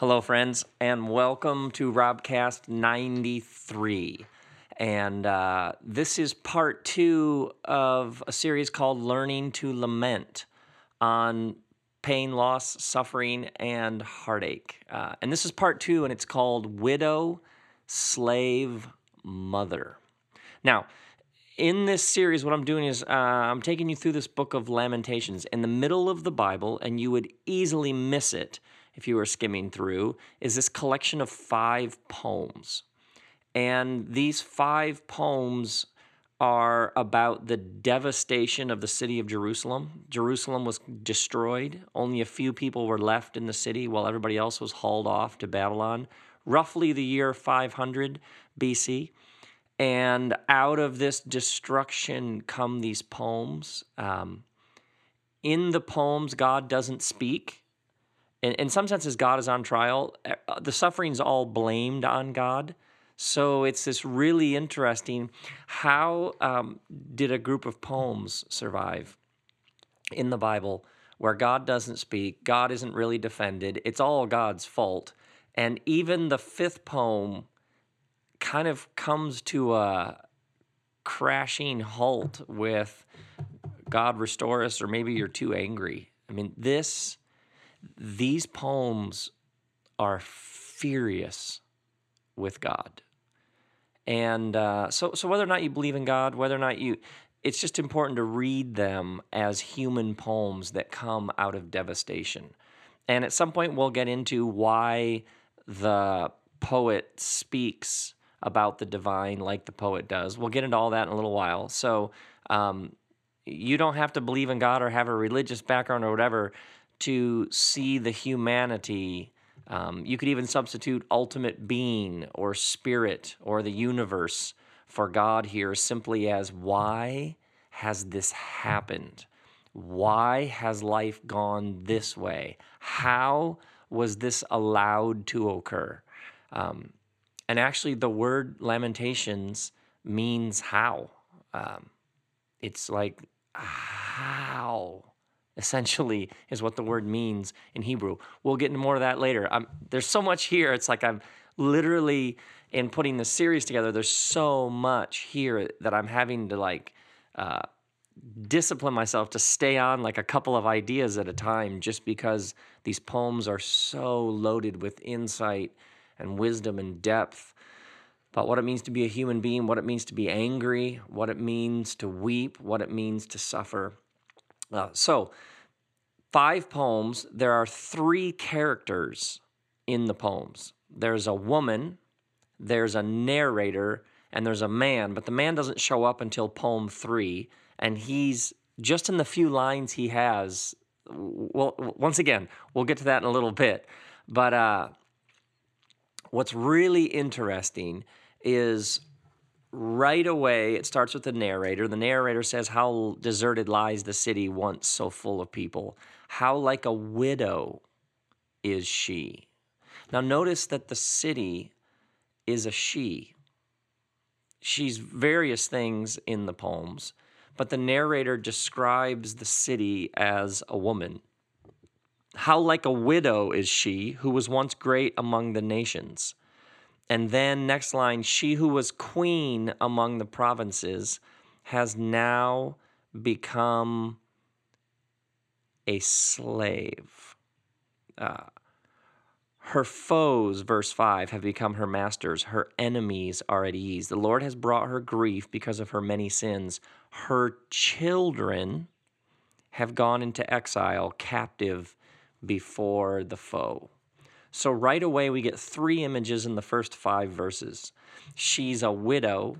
Hello, friends, and welcome to Robcast 93. And uh, this is part two of a series called Learning to Lament on pain, loss, suffering, and heartache. Uh, and this is part two, and it's called Widow, Slave, Mother. Now, in this series, what I'm doing is uh, I'm taking you through this book of Lamentations in the middle of the Bible, and you would easily miss it if you were skimming through, is this collection of five poems. And these five poems are about the devastation of the city of Jerusalem. Jerusalem was destroyed. Only a few people were left in the city while everybody else was hauled off to Babylon, roughly the year 500 BC. And out of this destruction come these poems. Um, in the poems, God doesn't speak in, in some senses, God is on trial. Uh, the suffering's all blamed on God. So it's this really interesting. How um, did a group of poems survive in the Bible where God doesn't speak? God isn't really defended. It's all God's fault. And even the fifth poem kind of comes to a crashing halt with God restore us, or maybe you're too angry. I mean, this these poems are furious with God. And uh, so, so whether or not you believe in God, whether or not you, it's just important to read them as human poems that come out of devastation. And at some point, we'll get into why the poet speaks about the divine like the poet does. We'll get into all that in a little while. So, um, you don't have to believe in God or have a religious background or whatever to see the humanity. Um, you could even substitute ultimate being or spirit or the universe for God here simply as why has this happened? Why has life gone this way? How was this allowed to occur? Um, and actually, the word lamentations means how. Um, it's like, how? Essentially is what the word means in Hebrew. We'll get into more of that later. Um, there's so much here. It's like I'm literally in putting the series together. There's so much here that I'm having to like uh, discipline myself to stay on like a couple of ideas at a time, just because these poems are so loaded with insight and wisdom and depth about what it means to be a human being, what it means to be angry, what it means to weep, what it means to suffer. Uh, so, five poems, there are three characters in the poems there's a woman, there's a narrator, and there's a man, but the man doesn't show up until poem three, and he's just in the few lines he has. Well, once again, we'll get to that in a little bit, but uh, what's really interesting is right away it starts with the narrator. The narrator says how deserted lies the city once so full of people. How like a widow is she? Now notice that the city is a she. She's various things in the poems but the narrator describes the city as a woman. How like a widow is she who was once great among the nations and then, next line, she who was queen among the provinces has now become a slave. Uh, her foes, verse 5, have become her masters. Her enemies are at ease. The Lord has brought her grief because of her many sins. Her children have gone into exile, captive before the foe. So right away, we get three images in the first five verses. She's a widow,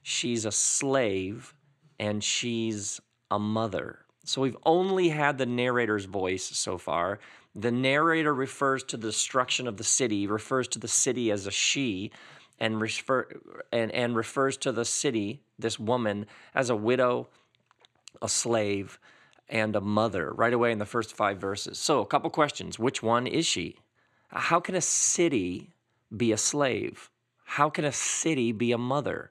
she's a slave, and she's a mother. So we've only had the narrator's voice so far. The narrator refers to the destruction of the city, refers to the city as a she, and, refer, and, and refers to the city, this woman, as a widow, a slave, and a mother right away in the first five verses. So, a couple questions. Which one is she? How can a city be a slave? How can a city be a mother?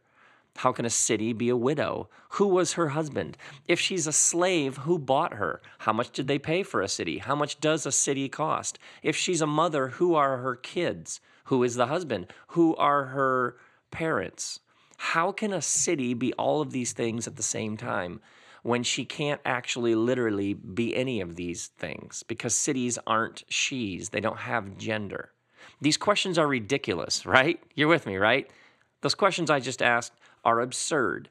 How can a city be a widow? Who was her husband? If she's a slave, who bought her? How much did they pay for a city? How much does a city cost? If she's a mother, who are her kids? Who is the husband? Who are her parents? How can a city be all of these things at the same time when she can't actually literally be any of these things? Because cities aren't she's, they don't have gender. These questions are ridiculous, right? You're with me, right? Those questions I just asked are absurd.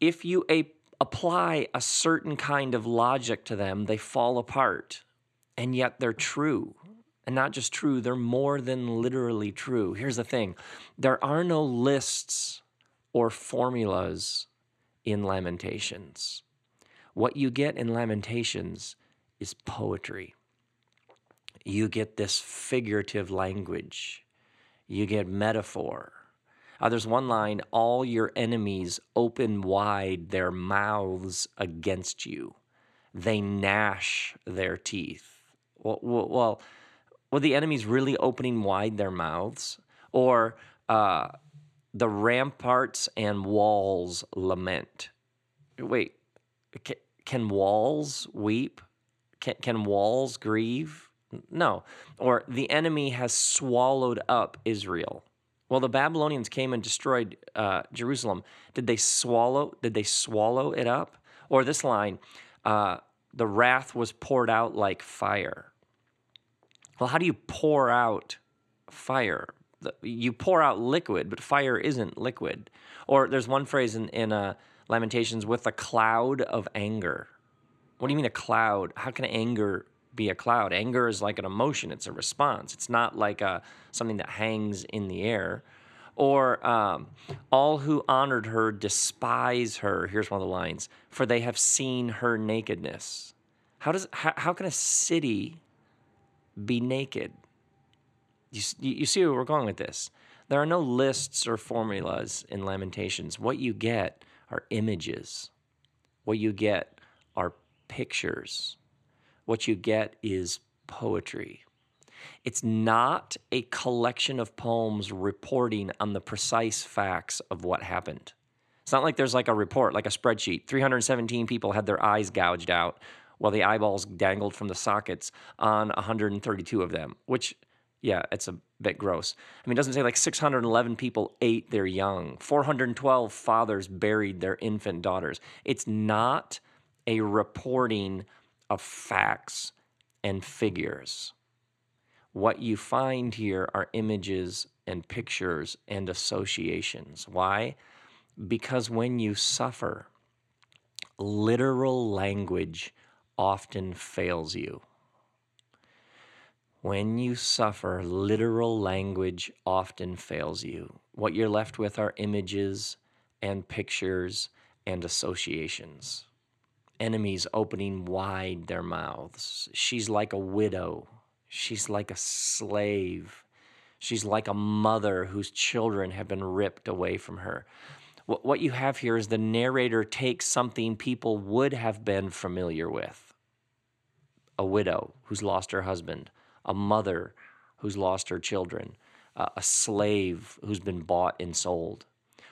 If you a- apply a certain kind of logic to them, they fall apart, and yet they're true. And not just true, they're more than literally true. Here's the thing there are no lists or formulas in Lamentations. What you get in Lamentations is poetry. You get this figurative language, you get metaphor uh, there's one line all your enemies open wide their mouths against you, they gnash their teeth. Well, well, were the enemies really opening wide their mouths? Or uh, the ramparts and walls lament? Wait, can, walls weep? Can, can walls grieve? No. Or the enemy has swallowed up Israel. Well, the Babylonians came and destroyed uh, Jerusalem. Did they swallow? Did they swallow it up? Or this line, uh, the wrath was poured out like fire. Well, how do you pour out fire? You pour out liquid, but fire isn't liquid. Or there's one phrase in, in uh, Lamentations with a cloud of anger. What do you mean a cloud? How can anger be a cloud. Anger is like an emotion, it's a response. It's not like a, something that hangs in the air. Or um, all who honored her despise her. Here's one of the lines for they have seen her nakedness. How, does, how, how can a city be naked? You, you see where we're going with this. There are no lists or formulas in Lamentations. What you get are images, what you get are pictures what you get is poetry. It's not a collection of poems reporting on the precise facts of what happened. It's not like there's like a report, like a spreadsheet. 317 people had their eyes gouged out while the eyeballs dangled from the sockets on 132 of them, which, yeah, it's a bit gross. I mean, it doesn't say like 611 people ate their young, 412 fathers buried their infant daughters. It's not a reporting of facts and figures. What you find here are images and pictures and associations. Why? Because when you suffer, literal language often fails you. When you suffer, literal language often fails you. What you're left with are images and pictures and associations enemies opening wide their mouths. She's like a widow. She's like a slave. She's like a mother whose children have been ripped away from her. What you have here is the narrator takes something people would have been familiar with a widow who's lost her husband, a mother who's lost her children, uh, a slave who's been bought and sold.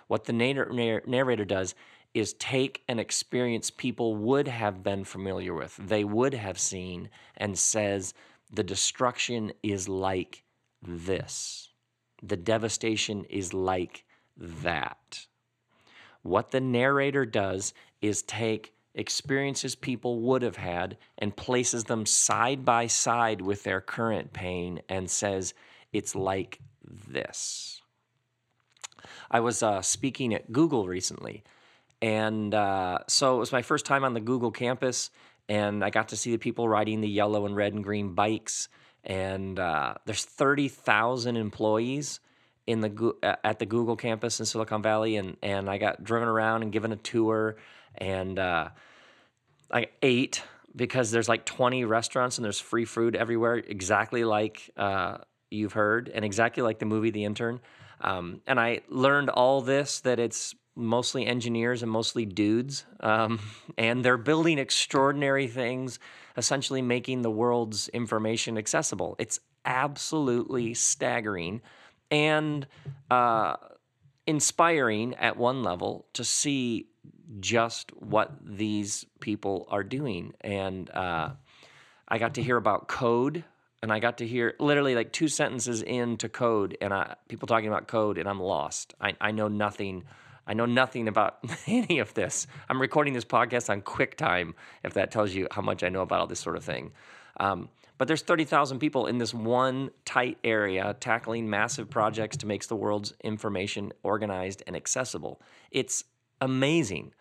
What the narrator does is take an experience people would have been familiar with, they would have seen, and says, the destruction is like this. The devastation is like that. What the narrator does is take experiences people would have had and places them side by side with their current pain and says, it's like this. I was uh, speaking at Google recently and uh, so it was my first time on the Google campus, and I got to see the people riding the yellow and red and green bikes. And uh, there's 30,000 employees in the at the Google campus in Silicon Valley, and and I got driven around and given a tour, and uh, I ate because there's like 20 restaurants and there's free food everywhere, exactly like uh, you've heard, and exactly like the movie The Intern. Um, and I learned all this that it's mostly engineers and mostly dudes. Um, and they're building extraordinary things, essentially making the world's information accessible. It's absolutely staggering. And uh, inspiring at one level to see just what these people are doing. And uh, I got to hear about code, and I got to hear literally like two sentences into code, and I, people talking about code, and I'm lost. I, I know nothing. I know nothing about any of this. I'm recording this podcast on QuickTime, if that tells you how much I know about all this sort of thing. Um, but there's 30,000 people in this one tight area tackling massive projects to make the world's information organized and accessible. It's amazing.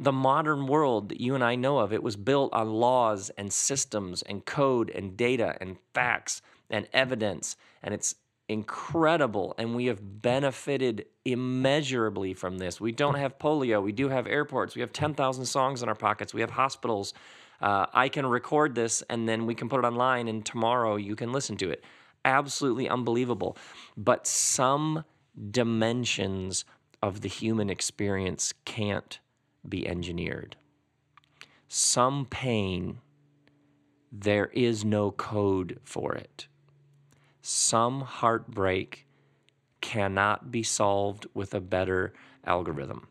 The modern world that you and I know of, it was built on laws and systems and code and data and facts and evidence, and it's incredible. And we have benefited immeasurably from this. We don't have polio. We do have airports. We have 10,000 songs in our pockets. We have hospitals. Uh, I can record this and then we can put it online, and tomorrow you can listen to it. Absolutely unbelievable. But some dimensions of the human experience can't be engineered. Some pain, there is no code for it. Some heartbreak cannot be solved with a better algorithm.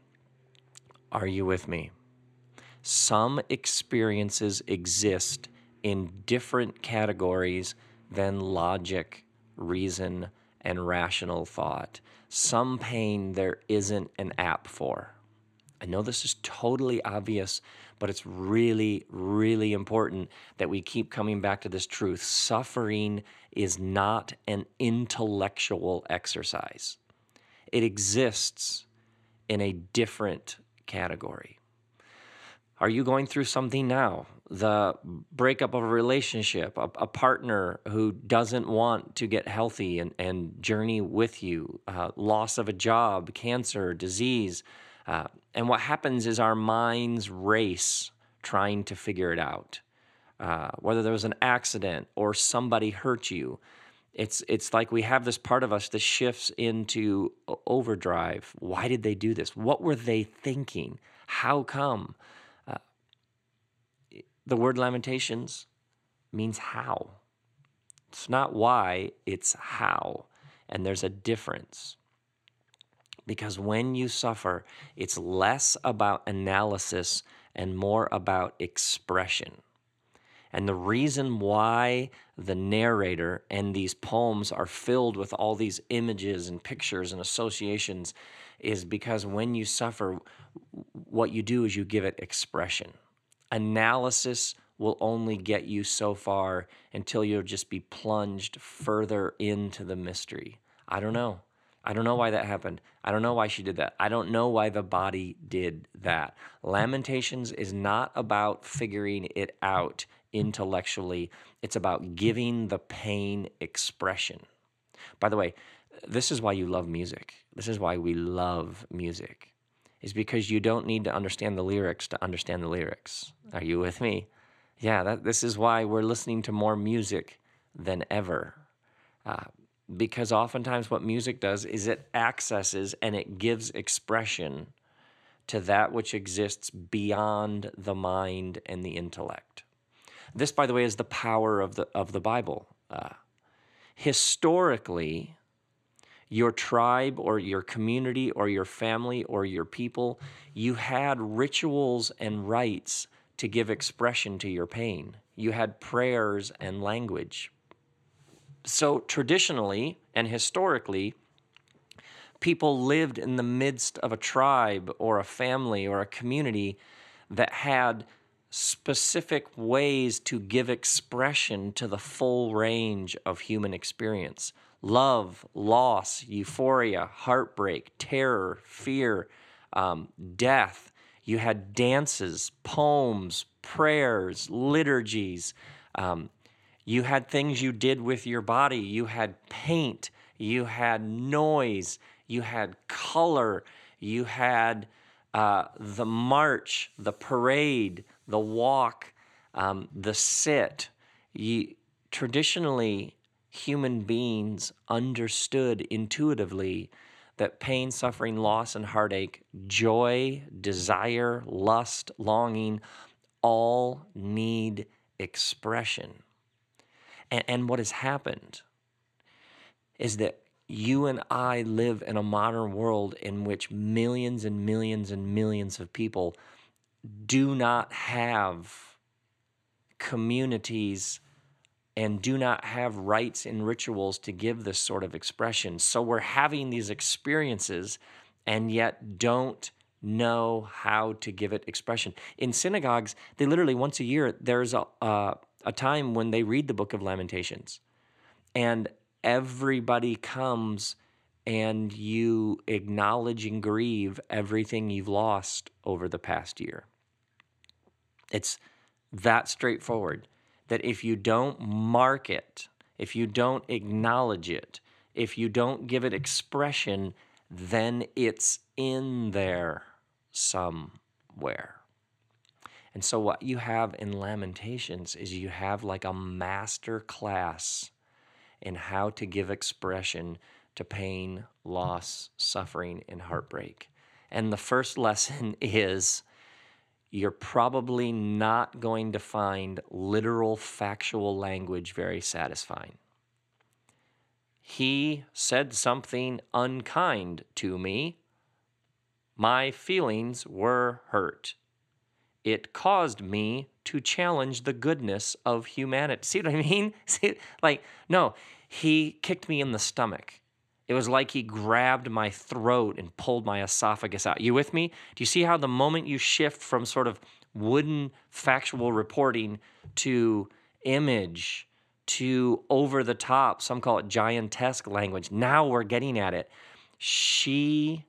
Are you with me? Some experiences exist in different categories than logic, reason, and rational thought. Some pain there isn't an app for. I know this is totally obvious, but it's really, really important that we keep coming back to this truth. Suffering is not an intellectual exercise, it exists in a different category. Are you going through something now? The breakup of a relationship, a, a partner who doesn't want to get healthy and, and journey with you, uh, loss of a job, cancer, disease. Uh, and what happens is our minds race trying to figure it out. Uh, whether there was an accident or somebody hurt you, it's it's like we have this part of us that shifts into overdrive. Why did they do this? What were they thinking? How come? The word lamentations means how. It's not why, it's how. And there's a difference. Because when you suffer, it's less about analysis and more about expression. And the reason why the narrator and these poems are filled with all these images and pictures and associations is because when you suffer, what you do is you give it expression analysis will only get you so far until you'll just be plunged further into the mystery. I don't know. I don't know why that happened. I don't know why she did that. I don't know why the body did that. Lamentations is not about figuring it out intellectually, it's about giving the pain expression. By the way, this is why you love music. This is why we love music is because you don't need to understand the lyrics to understand the lyrics. Are you with me? Yeah, that, this is why we're listening to more music than ever. Uh, because oftentimes what music does is it accesses and it gives expression to that which exists beyond the mind and the intellect. This, by the way, is the power of the, of the Bible. Uh, historically, your tribe or your community or your family or your people, you had rituals and rites to give expression to your pain. You had prayers and language. So, traditionally and historically, people lived in the midst of a tribe or a family or a community that had specific ways to give expression to the full range of human experience love, loss, euphoria, heartbreak, terror, fear, um, death. You had dances, poems, prayers, liturgies. Um, you had things you did with your body. You had paint. You had noise. You had color. You had uh, the march, the parade, the walk, um, the sit. You, traditionally, human beings understood intuitively that pain, suffering, loss, and heartache, joy, desire, lust, longing, all need expression. And, and what has happened is that you and I live in a modern world in which millions and millions and millions of people do not have communities and do not have rites and rituals to give this sort of expression. So we're having these experiences and yet don't know how to give it expression. In synagogues, they literally once a year, there's a, a time when they read the book of Lamentations. And everybody comes and you acknowledge and grieve everything you've lost over the past year. It's that straightforward that if you don't mark it, if you don't acknowledge it, if you don't give it expression, then it's in there somewhere. And so, what you have in Lamentations is you have like a master class in how to give expression to pain, loss, suffering, and heartbreak. And the first lesson is you're probably not going to find literal factual language very satisfying. He said something unkind to me. My feelings were hurt. It caused me to challenge the goodness of humanity. See what I mean? See, like, no, he kicked me in the stomach. It was like he grabbed my throat and pulled my esophagus out. You with me? Do you see how the moment you shift from sort of wooden factual reporting to image to over the top, some call it giantesque language, now we're getting at it. She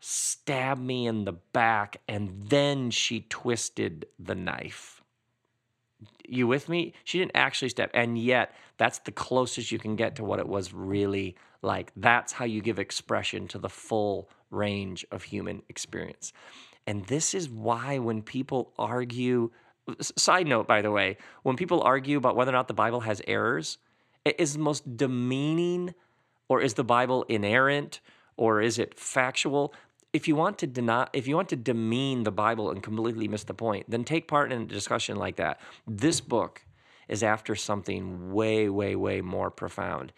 stabbed me in the back and then she twisted the knife. You with me? She didn't actually step. and yet that's the closest you can get to what it was really like that's how you give expression to the full range of human experience. And this is why when people argue, side note, by the way, when people argue about whether or not the Bible has errors, it is the most demeaning, or is the Bible inerrant, or is it factual? If you want to deny, if you want to demean the Bible and completely miss the point, then take part in a discussion like that. This book is after something way, way, way more profound.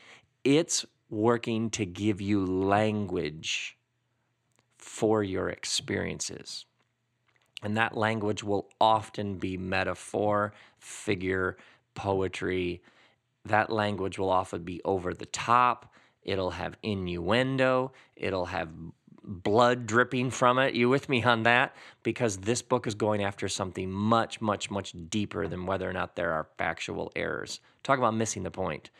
It's working to give you language for your experiences. And that language will often be metaphor, figure, poetry. That language will often be over the top. It'll have innuendo. It'll have blood dripping from it. You with me on that? Because this book is going after something much, much, much deeper than whether or not there are factual errors. Talk about missing the point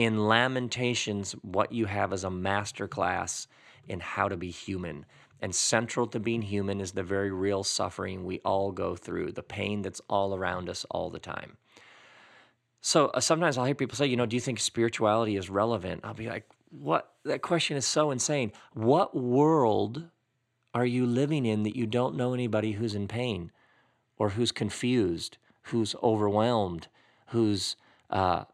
in Lamentations, what you have is a master class in how to be human. And central to being human is the very real suffering we all go through, the pain that's all around us all the time. So uh, sometimes I'll hear people say, you know, do you think spirituality is relevant? I'll be like, what? That question is so insane. What world are you living in that you don't know anybody who's in pain or who's confused, who's overwhelmed, who's uh,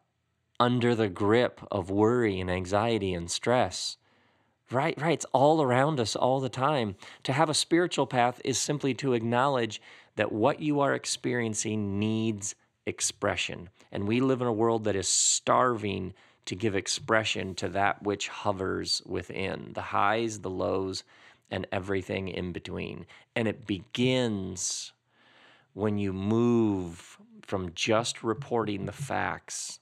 under the grip of worry and anxiety and stress. Right, right. It's all around us all the time. To have a spiritual path is simply to acknowledge that what you are experiencing needs expression. And we live in a world that is starving to give expression to that which hovers within the highs, the lows, and everything in between. And it begins when you move from just reporting the facts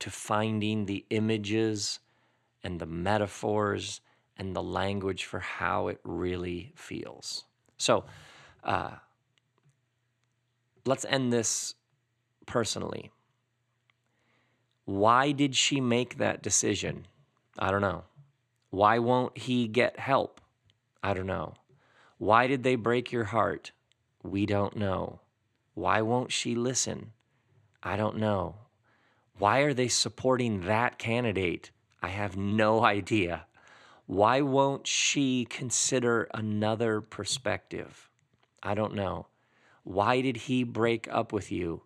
to finding the images and the metaphors and the language for how it really feels. So, uh, let's end this personally. Why did she make that decision? I don't know. Why won't he get help? I don't know. Why did they break your heart? We don't know. Why won't she listen? I don't know. Why are they supporting that candidate? I have no idea. Why won't she consider another perspective? I don't know. Why did he break up with you?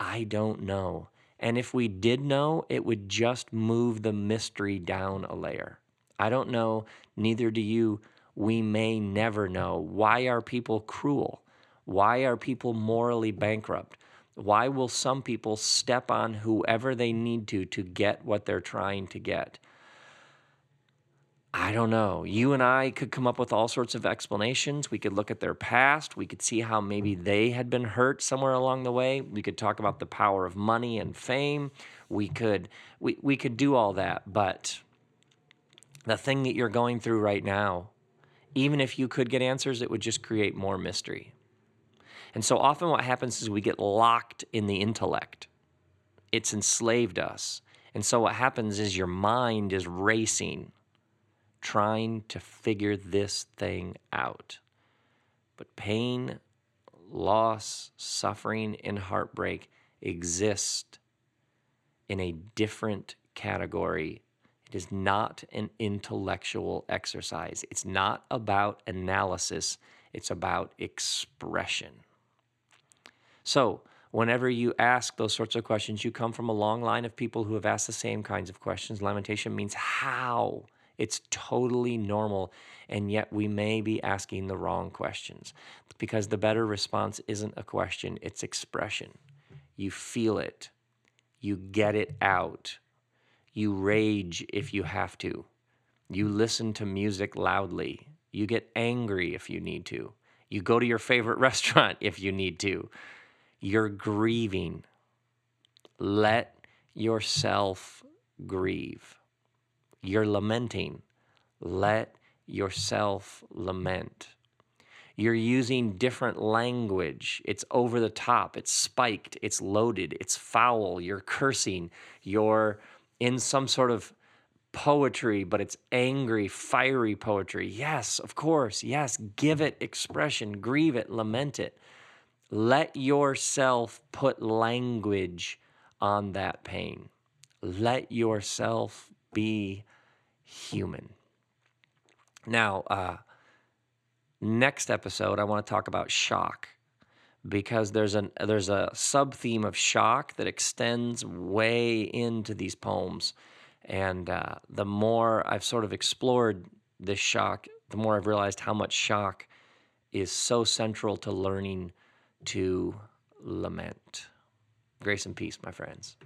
I don't know. And if we did know, it would just move the mystery down a layer. I don't know, neither do you. We may never know. Why are people cruel? Why are people morally bankrupt? Why will some people step on whoever they need to to get what they're trying to get? I don't know. You and I could come up with all sorts of explanations. We could look at their past. We could see how maybe mm-hmm. they had been hurt somewhere along the way. We could talk about the power of money and fame. We could we, we could do all that, but the thing that you're going through right now, even if you could get answers, it would just create more mystery. And so often what happens is we get locked in the intellect. It's enslaved us. And so what happens is your mind is racing trying to figure this thing out. But pain, loss, suffering, and heartbreak exist in a different category. It is not an intellectual exercise. It's not about analysis, it's about expression. So, whenever you ask those sorts of questions, you come from a long line of people who have asked the same kinds of questions. Lamentation means how it's totally normal. And yet we may be asking the wrong questions because the better response isn't a question, it's expression. You feel it, you get it out, you rage if you have to, you listen to music loudly, you get angry if you need to, you go to your favorite restaurant if you need to. You're grieving. Let yourself grieve. You're lamenting. Let yourself lament. You're using different language. It's over the top. It's spiked. It's loaded. It's foul. You're cursing. You're in some sort of poetry, but it's angry, fiery poetry. Yes, of course. Yes, give it expression, grieve it, lament it. Let yourself put language on that pain. Let yourself be human. Now, uh, next episode, I want to talk about shock because there's an there's a sub theme of shock that extends way into these poems, and uh, the more I've sort of explored this shock, the more I've realized how much shock is so central to learning to lament. Grace and peace, my friends.